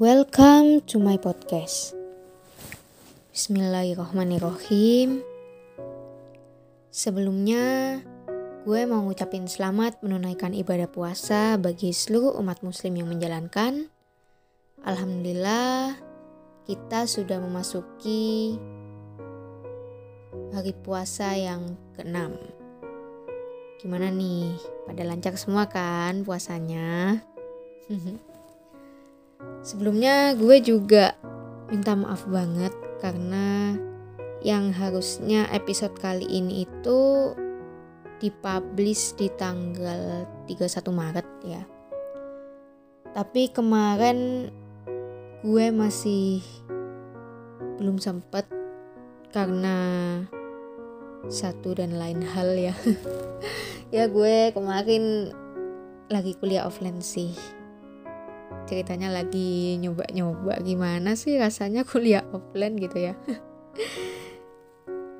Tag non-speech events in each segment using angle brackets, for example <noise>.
Welcome to my podcast. Bismillahirrahmanirrahim. Sebelumnya, gue mau ngucapin selamat menunaikan ibadah puasa bagi seluruh umat muslim yang menjalankan. Alhamdulillah, kita sudah memasuki hari puasa yang keenam. Gimana nih? Pada lancar semua kan puasanya? <laughs> Sebelumnya gue juga minta maaf banget karena yang harusnya episode kali ini itu dipublish di tanggal 31 Maret ya. Tapi kemarin gue masih belum sempet karena satu dan lain hal ya. <laughs> ya gue kemarin lagi kuliah offline sih ceritanya lagi nyoba-nyoba gimana sih rasanya kuliah offline gitu ya. <laughs>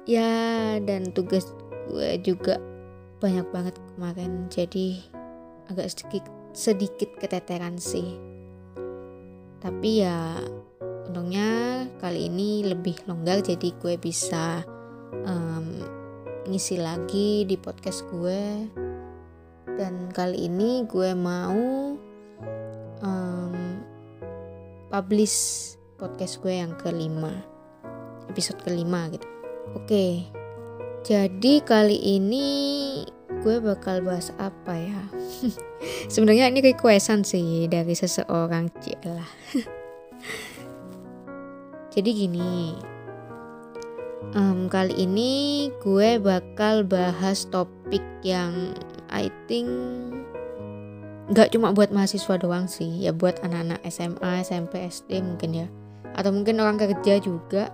Ya dan tugas gue juga banyak banget kemarin jadi agak sedikit sedikit keteteran sih. Tapi ya untungnya kali ini lebih longgar jadi gue bisa um, ngisi lagi di podcast gue. Dan kali ini gue mau um, publish podcast gue yang kelima. Episode kelima gitu. Oke. Jadi kali ini gue bakal bahas apa ya? <laughs> Sebenarnya ini requestan sih dari seseorang lah <laughs> jadi gini. Um, kali ini gue bakal bahas topik yang I think nggak cuma buat mahasiswa doang sih ya buat anak-anak SMA SMP SD mungkin ya. Atau mungkin orang kerja juga.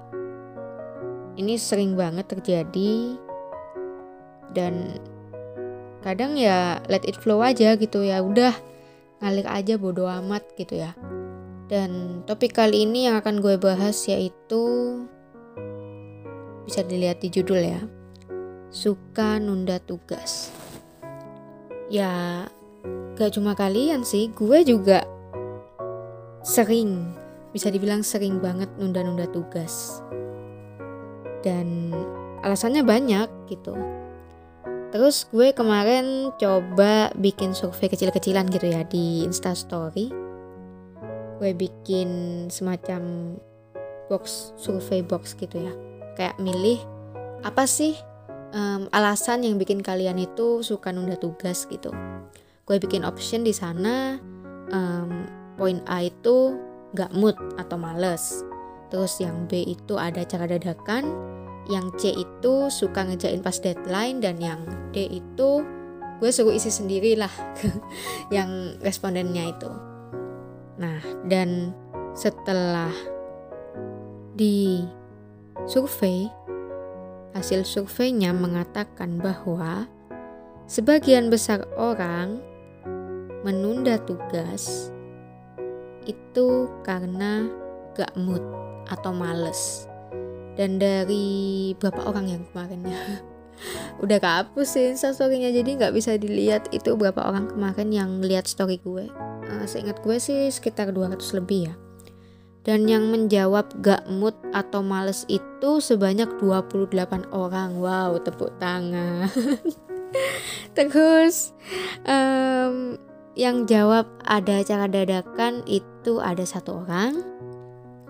Ini sering banget terjadi. Dan kadang ya let it flow aja gitu ya. Udah ngalir aja bodo amat gitu ya. Dan topik kali ini yang akan gue bahas yaitu bisa dilihat di judul ya. Suka nunda tugas. Ya gak cuma kalian sih gue juga sering bisa dibilang sering banget nunda-nunda tugas. Dan alasannya banyak gitu. Terus gue kemarin coba bikin survei kecil-kecilan gitu ya di instastory gue bikin semacam box survei box gitu ya. Kayak milih apa sih um, alasan yang bikin kalian itu suka nunda tugas gitu gue bikin option di sana um, poin A itu gak mood atau males. Terus yang B itu ada cara dadakan yang C itu suka ngejain pas deadline dan yang D itu gue suruh isi sendiri lah <laughs> yang respondennya itu. Nah dan setelah di survei hasil surveinya mengatakan bahwa sebagian besar orang menunda tugas itu karena gak mood atau males. Dan dari berapa orang yang kemarin. Ya <laughs> udah kehapus sih instastorynya jadi nggak bisa dilihat. Itu berapa orang kemarin yang lihat story gue. Uh, seingat gue sih sekitar 200 lebih ya. Dan yang menjawab gak mood atau males itu sebanyak 28 orang. Wow tepuk tangan. <laughs> Terus um, yang jawab ada acara dadakan itu ada satu orang.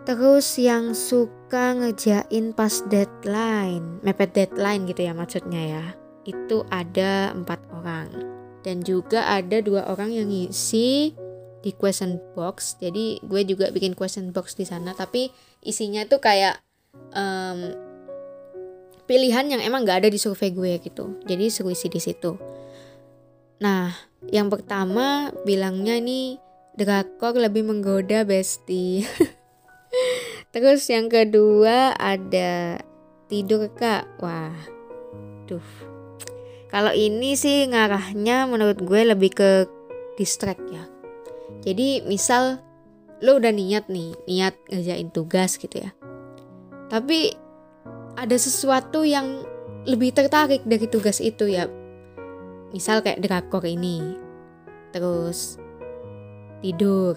Terus yang suka ngejain pas deadline, mepet deadline gitu ya maksudnya ya. Itu ada empat orang. Dan juga ada dua orang yang ngisi di question box. Jadi gue juga bikin question box di sana. Tapi isinya tuh kayak um, pilihan yang emang gak ada di survei gue gitu. Jadi suruh isi di situ. Nah, yang pertama bilangnya nih drakor lebih menggoda besti. <laughs> Terus yang kedua ada tidur kak. Wah, duh. Kalau ini sih ngarahnya menurut gue lebih ke distract ya. Jadi misal lo udah niat nih, niat ngerjain tugas gitu ya. Tapi ada sesuatu yang lebih tertarik dari tugas itu ya misal kayak drakor ini. Terus tidur.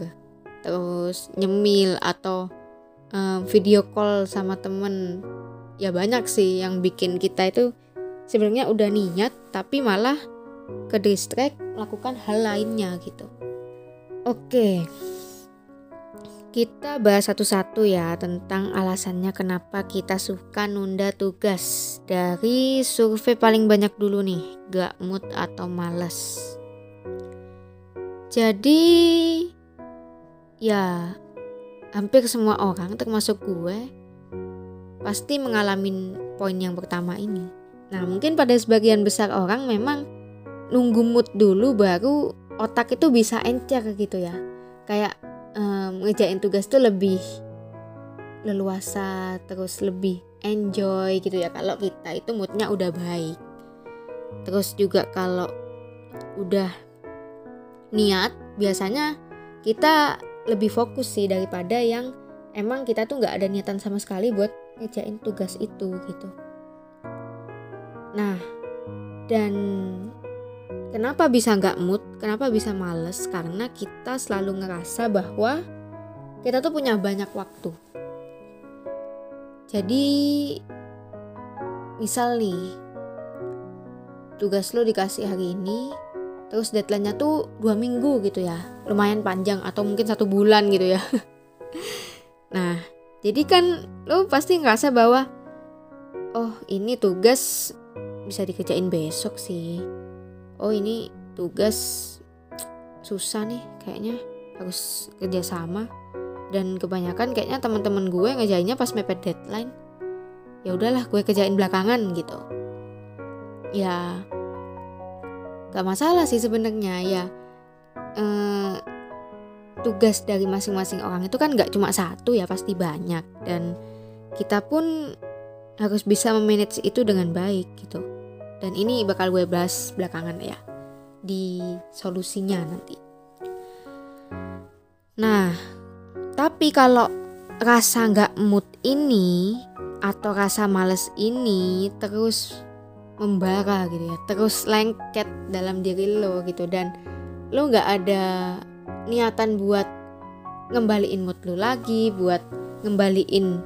Terus nyemil atau um, video call sama temen. Ya banyak sih yang bikin kita itu sebenarnya udah niat tapi malah ke distract melakukan hal lainnya gitu. Oke kita bahas satu-satu ya tentang alasannya kenapa kita suka nunda tugas. Dari survei paling banyak dulu nih gak mood atau males. Jadi ya hampir semua orang termasuk gue pasti mengalami poin yang pertama ini. Nah mungkin pada sebagian besar orang memang nunggu mood dulu baru otak itu bisa encer gitu ya. Kayak um, ngejain tugas tuh lebih leluasa terus lebih enjoy gitu ya. Kalau kita itu moodnya udah baik. Terus juga kalau udah niat biasanya kita lebih fokus sih daripada yang emang kita tuh nggak ada niatan sama sekali buat ngejain tugas itu gitu. Nah dan Kenapa bisa nggak mood? Kenapa bisa males? Karena kita selalu ngerasa bahwa kita tuh punya banyak waktu. Jadi, misal nih, tugas lo dikasih hari ini, terus deadline-nya tuh dua minggu gitu ya, lumayan panjang atau mungkin satu bulan gitu ya. <laughs> nah, jadi kan lo pasti ngerasa bahwa, oh ini tugas bisa dikerjain besok sih oh ini tugas susah nih kayaknya. Harus kerja sama dan kebanyakan kayaknya teman-teman gue ngejainnya pas mepet deadline. Ya udahlah gue kerjain belakangan gitu. Ya gak masalah sih sebenarnya ya. Eh, tugas dari masing-masing orang itu kan gak cuma satu ya pasti banyak. Dan kita pun harus bisa memanage itu dengan baik gitu dan ini bakal gue bahas belakangan ya di solusinya nanti. Nah, tapi kalau rasa nggak mood ini atau rasa males ini terus membara gitu ya, terus lengket dalam diri lo gitu dan lo nggak ada niatan buat ngembaliin mood lo lagi, buat ngembaliin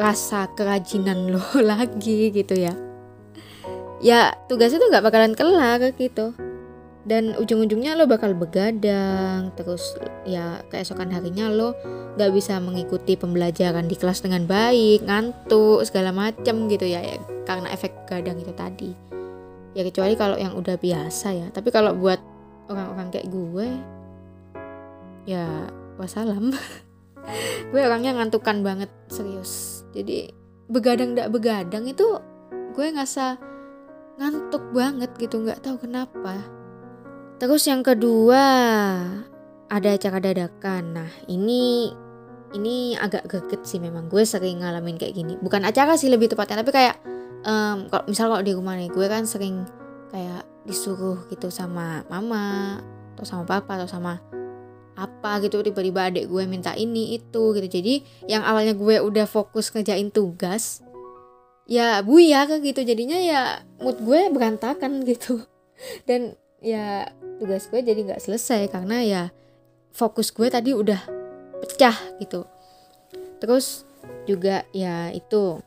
rasa kerajinan lo <laughs> lagi gitu ya ya tugas itu nggak bakalan kelar gitu. Dan ujung-ujungnya lo bakal begadang terus ya keesokan harinya lo nggak bisa mengikuti pembelajaran di kelas dengan baik ngantuk segala macem gitu ya, ya karena efek begadang itu tadi. Ya kecuali kalau yang udah biasa ya. Tapi kalau buat orang-orang kayak gue ya wassalam. <laughs> Gue orangnya ngantukan banget serius. Jadi begadang ndak begadang itu gue ngerasa ngantuk banget gitu nggak tahu kenapa. Terus yang kedua ada acara dadakan. Nah ini ini agak greget sih memang. Gue sering ngalamin kayak gini. Bukan acara sih lebih tepatnya. Tapi kayak um, kalau misal kalau di rumah nih gue kan sering kayak disuruh gitu sama mama atau sama papa atau sama apa gitu. Tiba-tiba adik gue minta ini itu gitu. Jadi yang awalnya gue udah fokus ngejain tugas ya ya kan gitu. Jadinya ya mood gue berantakan gitu. <laughs> Dan ya tugas gue jadi nggak selesai karena ya fokus gue tadi udah pecah gitu. Terus juga ya itu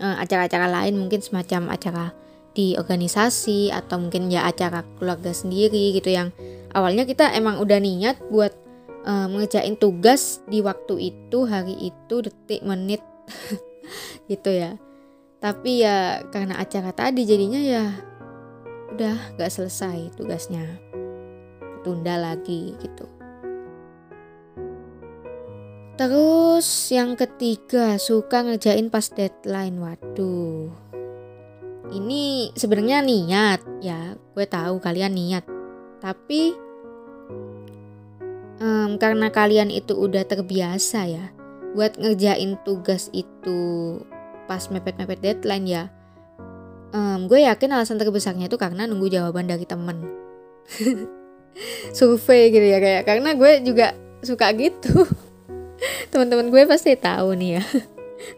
eh, acara-acara lain mungkin semacam acara di organisasi atau mungkin ya acara keluarga sendiri gitu yang awalnya kita emang udah niat buat uh, mengerjain tugas di waktu itu hari itu detik menit <laughs> gitu ya tapi ya karena acara tadi jadinya ya udah gak selesai tugasnya. Tunda lagi gitu. Terus yang ketiga suka ngerjain pas deadline. Waduh. Ini sebenarnya niat ya. Gue tahu kalian niat. Tapi um, karena kalian itu udah terbiasa ya buat ngerjain tugas itu pas mepet-mepet deadline ya. Um, gue yakin alasan terbesarnya itu karena nunggu jawaban dari temen. <laughs> Survei gitu ya kayak karena gue juga suka gitu. <laughs> Teman-teman gue pasti tahu nih ya. <laughs>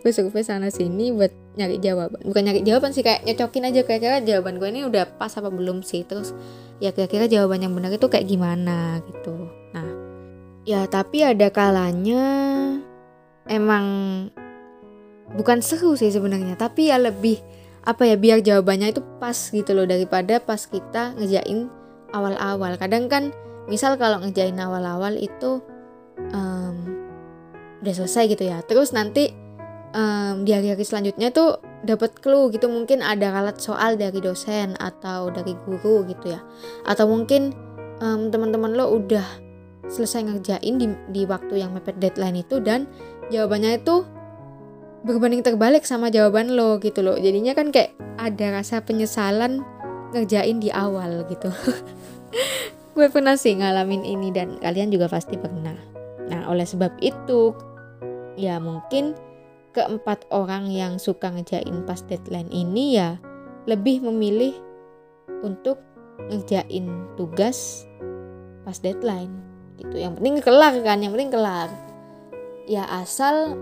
Gue survei sana sini buat nyari jawaban. Bukan nyari jawaban sih kayak nyocokin aja. Kira-kira jawaban gue ini udah pas apa belum sih? Terus ya kira-kira jawaban yang benar itu kayak gimana gitu. Nah ya tapi ada kalanya emang bukan seru sih sebenarnya tapi ya lebih apa ya biar jawabannya itu pas gitu loh daripada pas kita ngejain awal-awal. Kadang kan misal kalau ngejain awal-awal itu um, udah selesai gitu ya. Terus nanti um, di hari-hari selanjutnya tuh dapat clue gitu mungkin ada alat soal dari dosen atau dari guru gitu ya. Atau mungkin um, teman-teman lo udah selesai ngerjain di, di waktu yang mepet deadline itu dan jawabannya itu berbanding terbalik sama jawaban lo gitu loh. Jadinya kan kayak ada rasa penyesalan ngerjain di awal gitu. <laughs> Gue pernah sih ngalamin ini dan kalian juga pasti pernah. Nah oleh sebab itu ya mungkin keempat orang yang suka ngerjain pas deadline ini ya lebih memilih untuk ngerjain tugas pas deadline gitu. Yang penting kelar kan yang penting kelar. Ya asal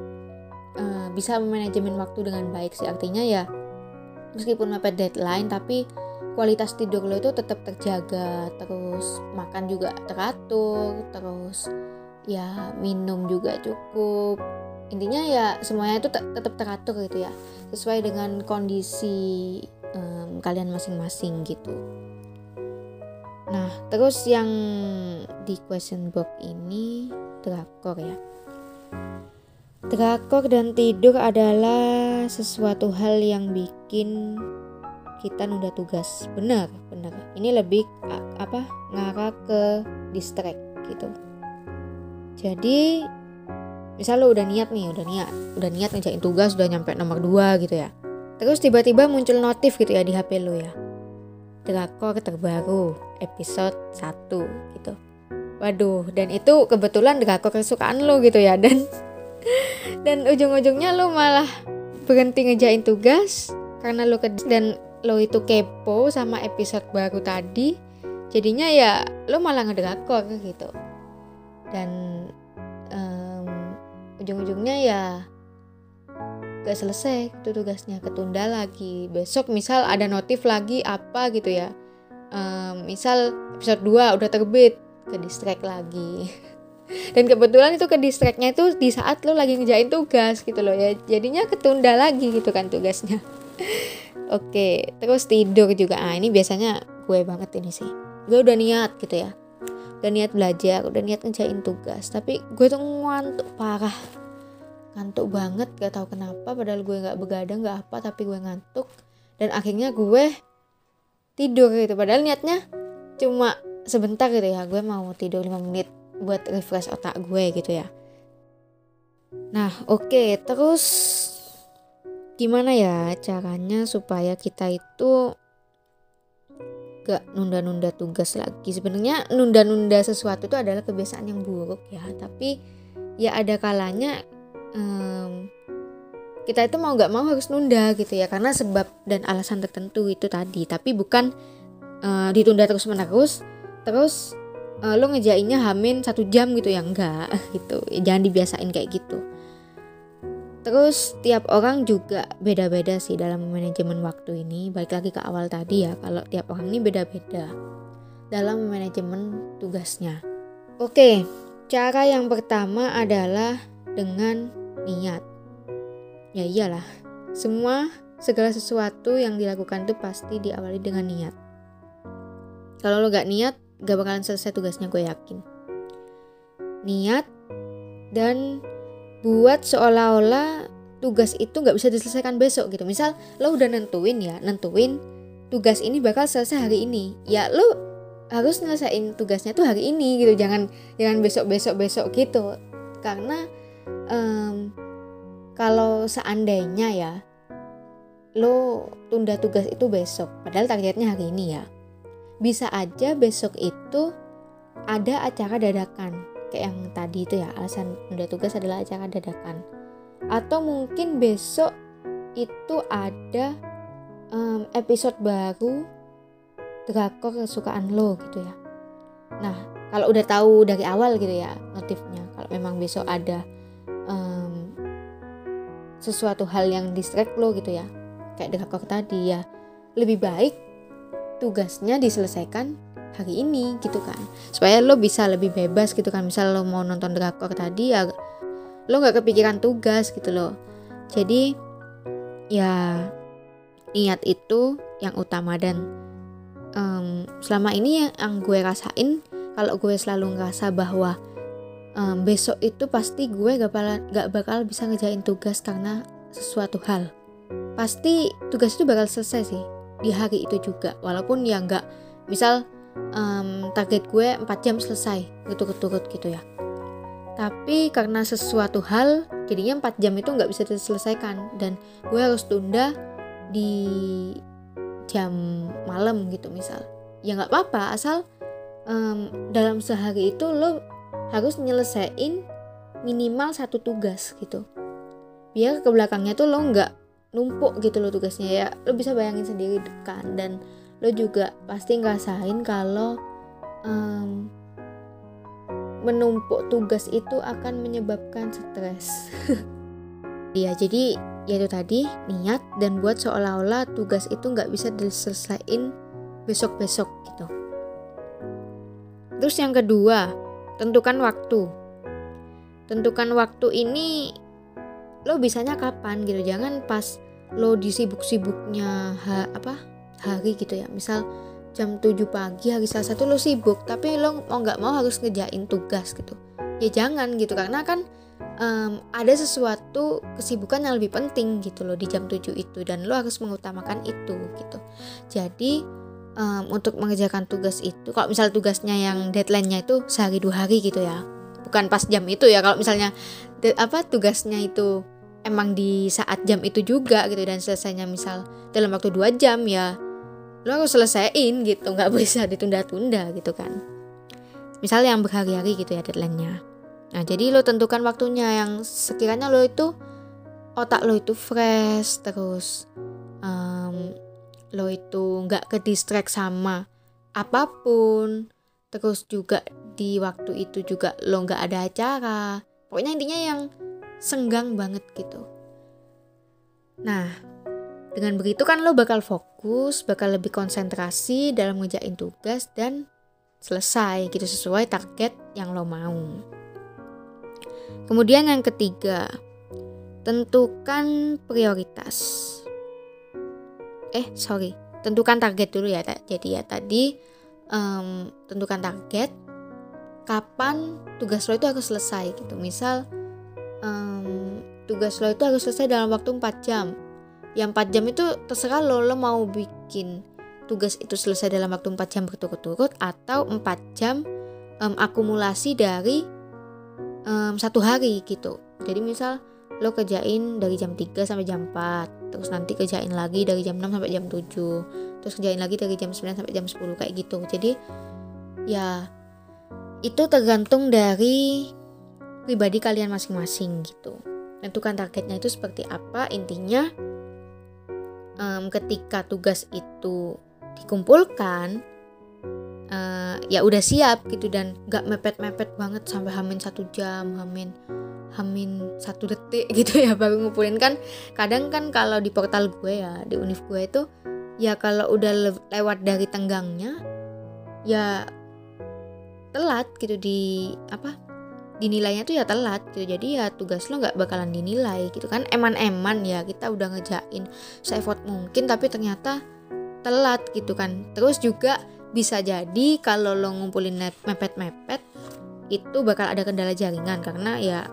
uh, bisa manajemen waktu dengan baik sih. Artinya ya meskipun mepet deadline tapi kualitas tidur lo itu tetap terjaga. Terus makan juga teratur terus ya minum juga cukup. Intinya ya semuanya itu tetap teratur gitu ya sesuai dengan kondisi um, kalian masing-masing gitu. Nah, terus yang di question box ini drakor ya. Drakor dan tidur adalah sesuatu hal yang bikin kita nunda tugas. Benar, benar. Ini lebih apa? ngarah ke distract gitu. Jadi misal lo udah niat nih, udah niat, udah niat ngejain tugas, udah nyampe nomor 2 gitu ya. Terus tiba-tiba muncul notif gitu ya di HP lo ya drakor terbaru episode 1 gitu. Waduh, dan itu kebetulan drakor kesukaan lo gitu ya dan dan ujung-ujungnya lo malah berhenti ngejain tugas karena lo dan lo itu kepo sama episode baru tadi. Jadinya ya lo malah ngedrakor gitu. Dan um, ujung-ujungnya ya gak selesai itu tugasnya ketunda lagi besok misal ada notif lagi apa gitu ya um, misal episode 2 udah terbit ke distract lagi <laughs> dan kebetulan itu ke distractnya itu di saat lo lagi ngejain tugas gitu loh ya. Jadinya ketunda lagi gitu kan tugasnya. <laughs> Oke terus tidur juga. Ah ini biasanya gue banget ini sih. Gue udah niat gitu ya. Udah niat belajar udah niat ngejain tugas. Tapi gue tuh ngantuk parah. Ngantuk banget gak tahu kenapa. Padahal gue nggak begadang nggak apa tapi gue ngantuk. Dan akhirnya gue tidur gitu. Padahal niatnya cuma sebentar gitu ya. Gue mau tidur 5 menit buat refresh otak gue gitu ya. Nah oke okay, terus gimana ya caranya supaya kita itu gak nunda-nunda tugas lagi? Sebenarnya nunda-nunda sesuatu itu adalah kebiasaan yang buruk ya tapi ya ada kalanya um, kita itu mau nggak mau harus nunda gitu ya karena sebab dan alasan tertentu itu tadi. Tapi bukan uh, ditunda terus menerus terus uh, lo ngejainnya hamin satu jam gitu ya? Enggak <laughs> gitu. Jangan dibiasain kayak gitu. Terus tiap orang juga beda-beda sih dalam manajemen waktu ini. Balik lagi ke awal tadi ya kalau tiap orang ini beda-beda dalam manajemen tugasnya. Oke cara yang pertama adalah dengan niat. Ya iyalah, semua segala sesuatu yang dilakukan itu pasti diawali dengan niat. Kalau lo gak niat, gak bakalan selesai tugasnya gue yakin. Niat dan buat seolah-olah tugas itu gak bisa diselesaikan besok gitu. Misal lo udah nentuin ya, nentuin tugas ini bakal selesai hari ini. Ya lo harus nyelesain tugasnya tuh hari ini gitu. Jangan jangan besok besok besok gitu. Karena um, kalau seandainya ya lo tunda tugas itu besok padahal targetnya hari ini ya bisa aja besok itu ada acara dadakan. Kayak yang tadi itu ya alasan tunda tugas adalah acara dadakan. Atau mungkin besok itu ada um, episode baru drakor kesukaan lo gitu ya. Nah kalau udah tahu dari awal gitu ya notifnya. Kalau memang besok ada um, sesuatu hal yang distract lo gitu ya. Kayak dekakok tadi ya. Lebih baik tugasnya diselesaikan hari ini gitu kan. Supaya lo bisa lebih bebas gitu kan. Misal lo mau nonton drakor tadi ya lo nggak kepikiran tugas gitu loh jadi ya niat itu yang utama. Dan um, selama ini yang gue rasain kalau gue selalu ngerasa bahwa um, besok itu pasti gue gak bakal, gak bakal bisa ngejain tugas karena sesuatu hal. Pasti tugas itu bakal selesai sih di hari itu juga. Walaupun ya nggak misal um, target gue 4 jam selesai berturut-turut gitu ya. Tapi karena sesuatu hal jadinya 4 jam itu nggak bisa diselesaikan dan gue harus tunda di jam malam gitu misal. Ya nggak apa-apa asal um, dalam sehari itu lo harus nyelesain minimal satu tugas gitu. Biar ke belakangnya tuh lo nggak numpuk gitu lo tugasnya ya lo bisa bayangin sendiri kan dan lo juga pasti ngerasain kalau um, menumpuk tugas itu akan menyebabkan stres. <laughs> ya jadi yaitu tadi niat dan buat seolah-olah tugas itu nggak bisa diselesaikan besok-besok gitu. Terus yang kedua, tentukan waktu. Tentukan waktu ini lo bisanya kapan gitu. Jangan pas lo disibuk-sibuknya ha, apa hari gitu ya. Misal jam 7 pagi hari Selasa tuh lo sibuk tapi lo mau nggak mau harus ngejain tugas gitu ya jangan gitu karena kan um, ada sesuatu kesibukan yang lebih penting gitu loh di jam 7 itu dan lo harus mengutamakan itu gitu jadi um, untuk mengerjakan tugas itu kalau misal tugasnya yang deadline-nya itu sehari dua hari gitu ya bukan pas jam itu ya kalau misalnya apa tugasnya itu emang di saat jam itu juga gitu dan selesainya misal dalam waktu dua jam ya lo harus selesaiin gitu nggak <laughs> bisa ditunda-tunda gitu kan. Misalnya yang berhari-hari gitu ya deadline-nya. Nah jadi lo tentukan waktunya yang sekiranya lo itu otak lo itu fresh terus um, lo itu nggak ke distract sama apa pun terus juga di waktu itu juga lo nggak ada acara. Pokoknya intinya yang senggang banget gitu nah dengan begitu kan lo bakal fokus, bakal lebih konsentrasi dalam ngejain tugas dan selesai gitu sesuai target yang lo mau. Kemudian yang ketiga, tentukan prioritas. Eh, sorry, tentukan target dulu ya. Jadi ya tadi um, tentukan target kapan tugas lo itu harus selesai gitu. Misal um, tugas lo itu harus selesai dalam waktu 4 jam. Yang 4 jam itu terserah lo lo mau bikin tugas itu selesai dalam waktu 4 jam berturut-turut atau 4 jam um, akumulasi dari um, satu hari gitu. Jadi misal lo kerjain dari jam 3 sampai jam 4 terus nanti kerjain lagi dari jam 6 sampai jam 7 terus kerjain lagi dari jam 9 sampai jam 10 kayak gitu. Jadi ya itu tergantung dari pribadi kalian masing-masing gitu. Tentukan targetnya itu seperti apa. Intinya um, ketika tugas itu dikumpulkan uh, ya udah siap gitu. Dan gak mepet-mepet banget sampai hamin satu jam hamin hamin satu detik <laughs> gitu ya baru ngumpulin. Kan kadang kan kalau di portal gue ya di univ gue itu ya kalau udah le lewat dari tenggangnya ya telat gitu di apa dinilainya tuh ya telat gitu. Jadi ya tugas lo nggak bakalan dinilai gitu kan. Eman-eman ya kita udah ngejain se-effort mungkin tapi ternyata telat gitu kan. Terus juga bisa jadi kalau lo ngumpulin mepet-mepet itu bakal ada kendala jaringan. Karena ya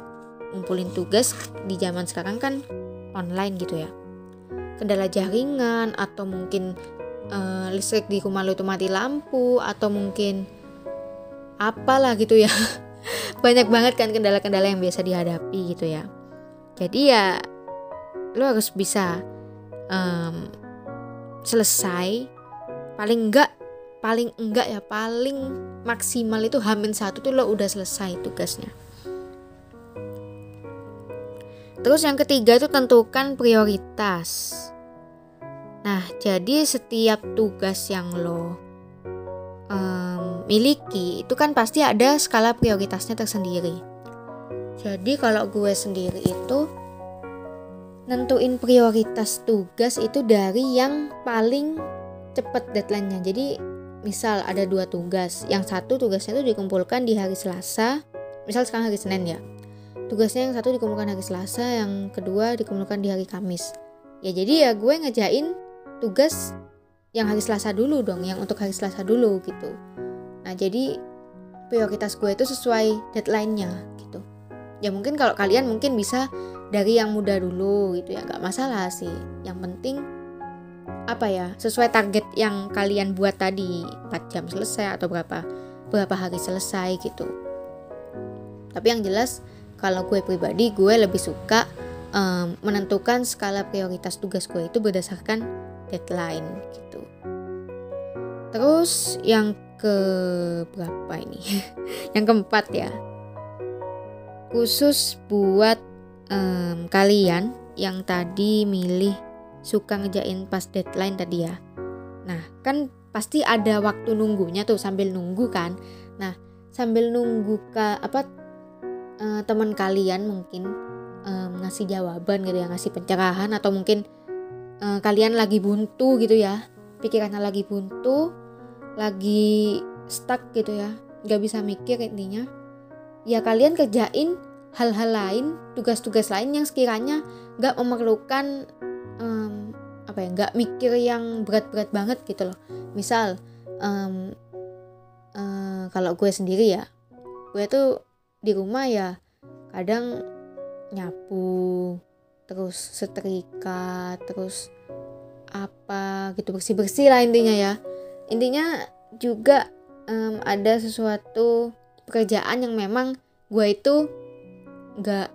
ngumpulin tugas di zaman sekarang kan online gitu ya. Kendala jaringan atau mungkin uh, listrik di rumah lo itu mati lampu atau mungkin apalah gitu ya <laughs> banyak banget kan kendala-kendala yang biasa dihadapi gitu ya. Jadi ya lo harus bisa um, selesai. Paling enggak paling enggak ya paling maksimal itu hamin satu tuh lo udah selesai tugasnya. Terus yang ketiga itu tentukan prioritas. Nah jadi setiap tugas yang lo um, miliki itu kan pasti ada skala prioritasnya tersendiri. Jadi kalau gue sendiri itu nentuin prioritas tugas itu dari yang paling cepet deadline-nya. Jadi misal ada dua tugas yang satu tugasnya itu dikumpulkan di hari Selasa misal sekarang hari Senin ya tugasnya yang satu dikumpulkan hari Selasa yang kedua dikumpulkan di hari Kamis ya jadi ya gue ngejain tugas yang hari Selasa dulu dong yang untuk hari Selasa dulu gitu nah jadi prioritas gue itu sesuai deadline-nya gitu. Ya mungkin kalau kalian mungkin bisa dari yang muda dulu gitu ya. Nggak masalah sih. Yang penting apa ya sesuai target yang kalian buat tadi. 4 jam selesai atau berapa berapa hari selesai gitu. Tapi yang jelas kalau gue pribadi gue lebih suka um, menentukan skala prioritas tugas gue itu berdasarkan deadline gitu. Terus yang ke berapa ini <laughs> yang keempat ya khusus buat um, kalian yang tadi milih suka ngejain pas deadline tadi ya. Nah, kan pasti ada waktu nunggunya tuh sambil nunggu kan. Nah, sambil nunggu ke apa uh, teman kalian mungkin um, ngasih jawaban gitu ya, ngasih pencerahan atau mungkin uh, kalian lagi buntu gitu ya. Pikirannya lagi buntu, lagi stuck gitu ya. nggak bisa mikir intinya. Ya kalian kerjain hal-hal lain, tugas-tugas lain yang sekiranya nggak memerlukan um, apa ya nggak mikir yang berat-berat banget gitu loh misal um, uh, kalau gue sendiri ya gue tuh di rumah ya kadang nyapu terus setrika terus apa gitu bersih bersih lah intinya ya intinya juga um, ada sesuatu pekerjaan yang memang gue itu nggak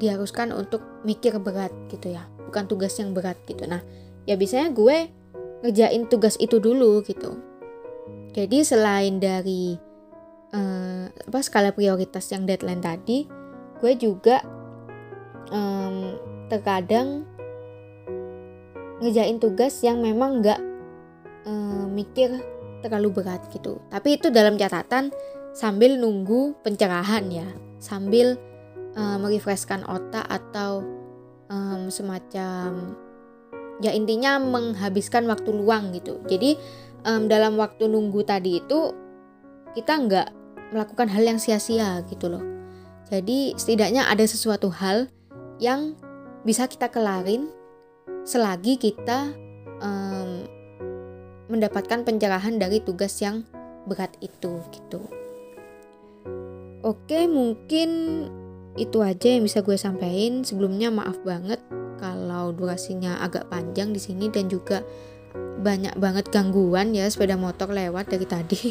diharuskan untuk mikir berat gitu ya. Bukan tugas yang berat gitu. Nah ya biasanya gue ngerjain tugas itu dulu gitu. Jadi selain dari uh, apa skala prioritas yang deadline tadi gue juga um, terkadang ngejain tugas yang memang nggak um, mikir terlalu berat gitu. Tapi itu dalam catatan sambil nunggu pencerahan ya. Sambil uh, merefreshkan otak atau um, semacam ya intinya menghabiskan waktu luang gitu. Jadi um, dalam waktu nunggu tadi itu kita nggak melakukan hal yang sia-sia gitu loh. Jadi setidaknya ada sesuatu hal yang bisa kita kelarin selagi kita um, mendapatkan pencerahan dari tugas yang berat itu gitu oke mungkin itu aja yang bisa gue sampaikan. Sebelumnya maaf banget kalau durasinya agak panjang di sini dan juga banyak banget gangguan ya sepeda motor lewat dari tadi.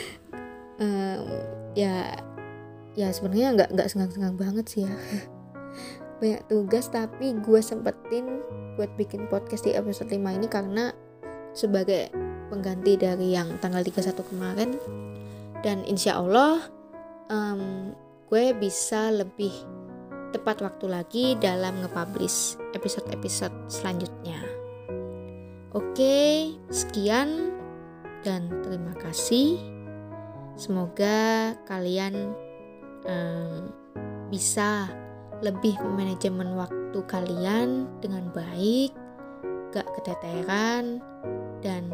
<laughs> um, ya ya sebenarnya nggak nggak senggang-senggang banget sih ya. <laughs> banyak tugas tapi gue sempetin buat bikin podcast di episode 5 ini karena sebagai pengganti dari yang tanggal 31 kemarin dan insya Allah um, gue bisa lebih tepat waktu lagi dalam nge-publish episode-episode selanjutnya. Oke, sekian dan terima kasih. Semoga kalian um, bisa lebih manajemen waktu kalian dengan baik, gak keteteran, dan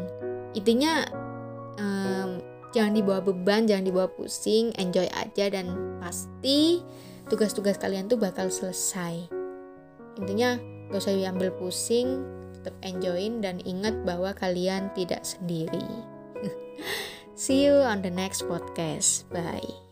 intinya um, jangan dibawa beban jangan dibawa pusing enjoy aja dan pasti tugas-tugas kalian tuh bakal selesai. Intinya gak usah diambil pusing tetap enjoyin dan ingat bahwa kalian tidak sendiri. <laughs> See you on the next podcast. Bye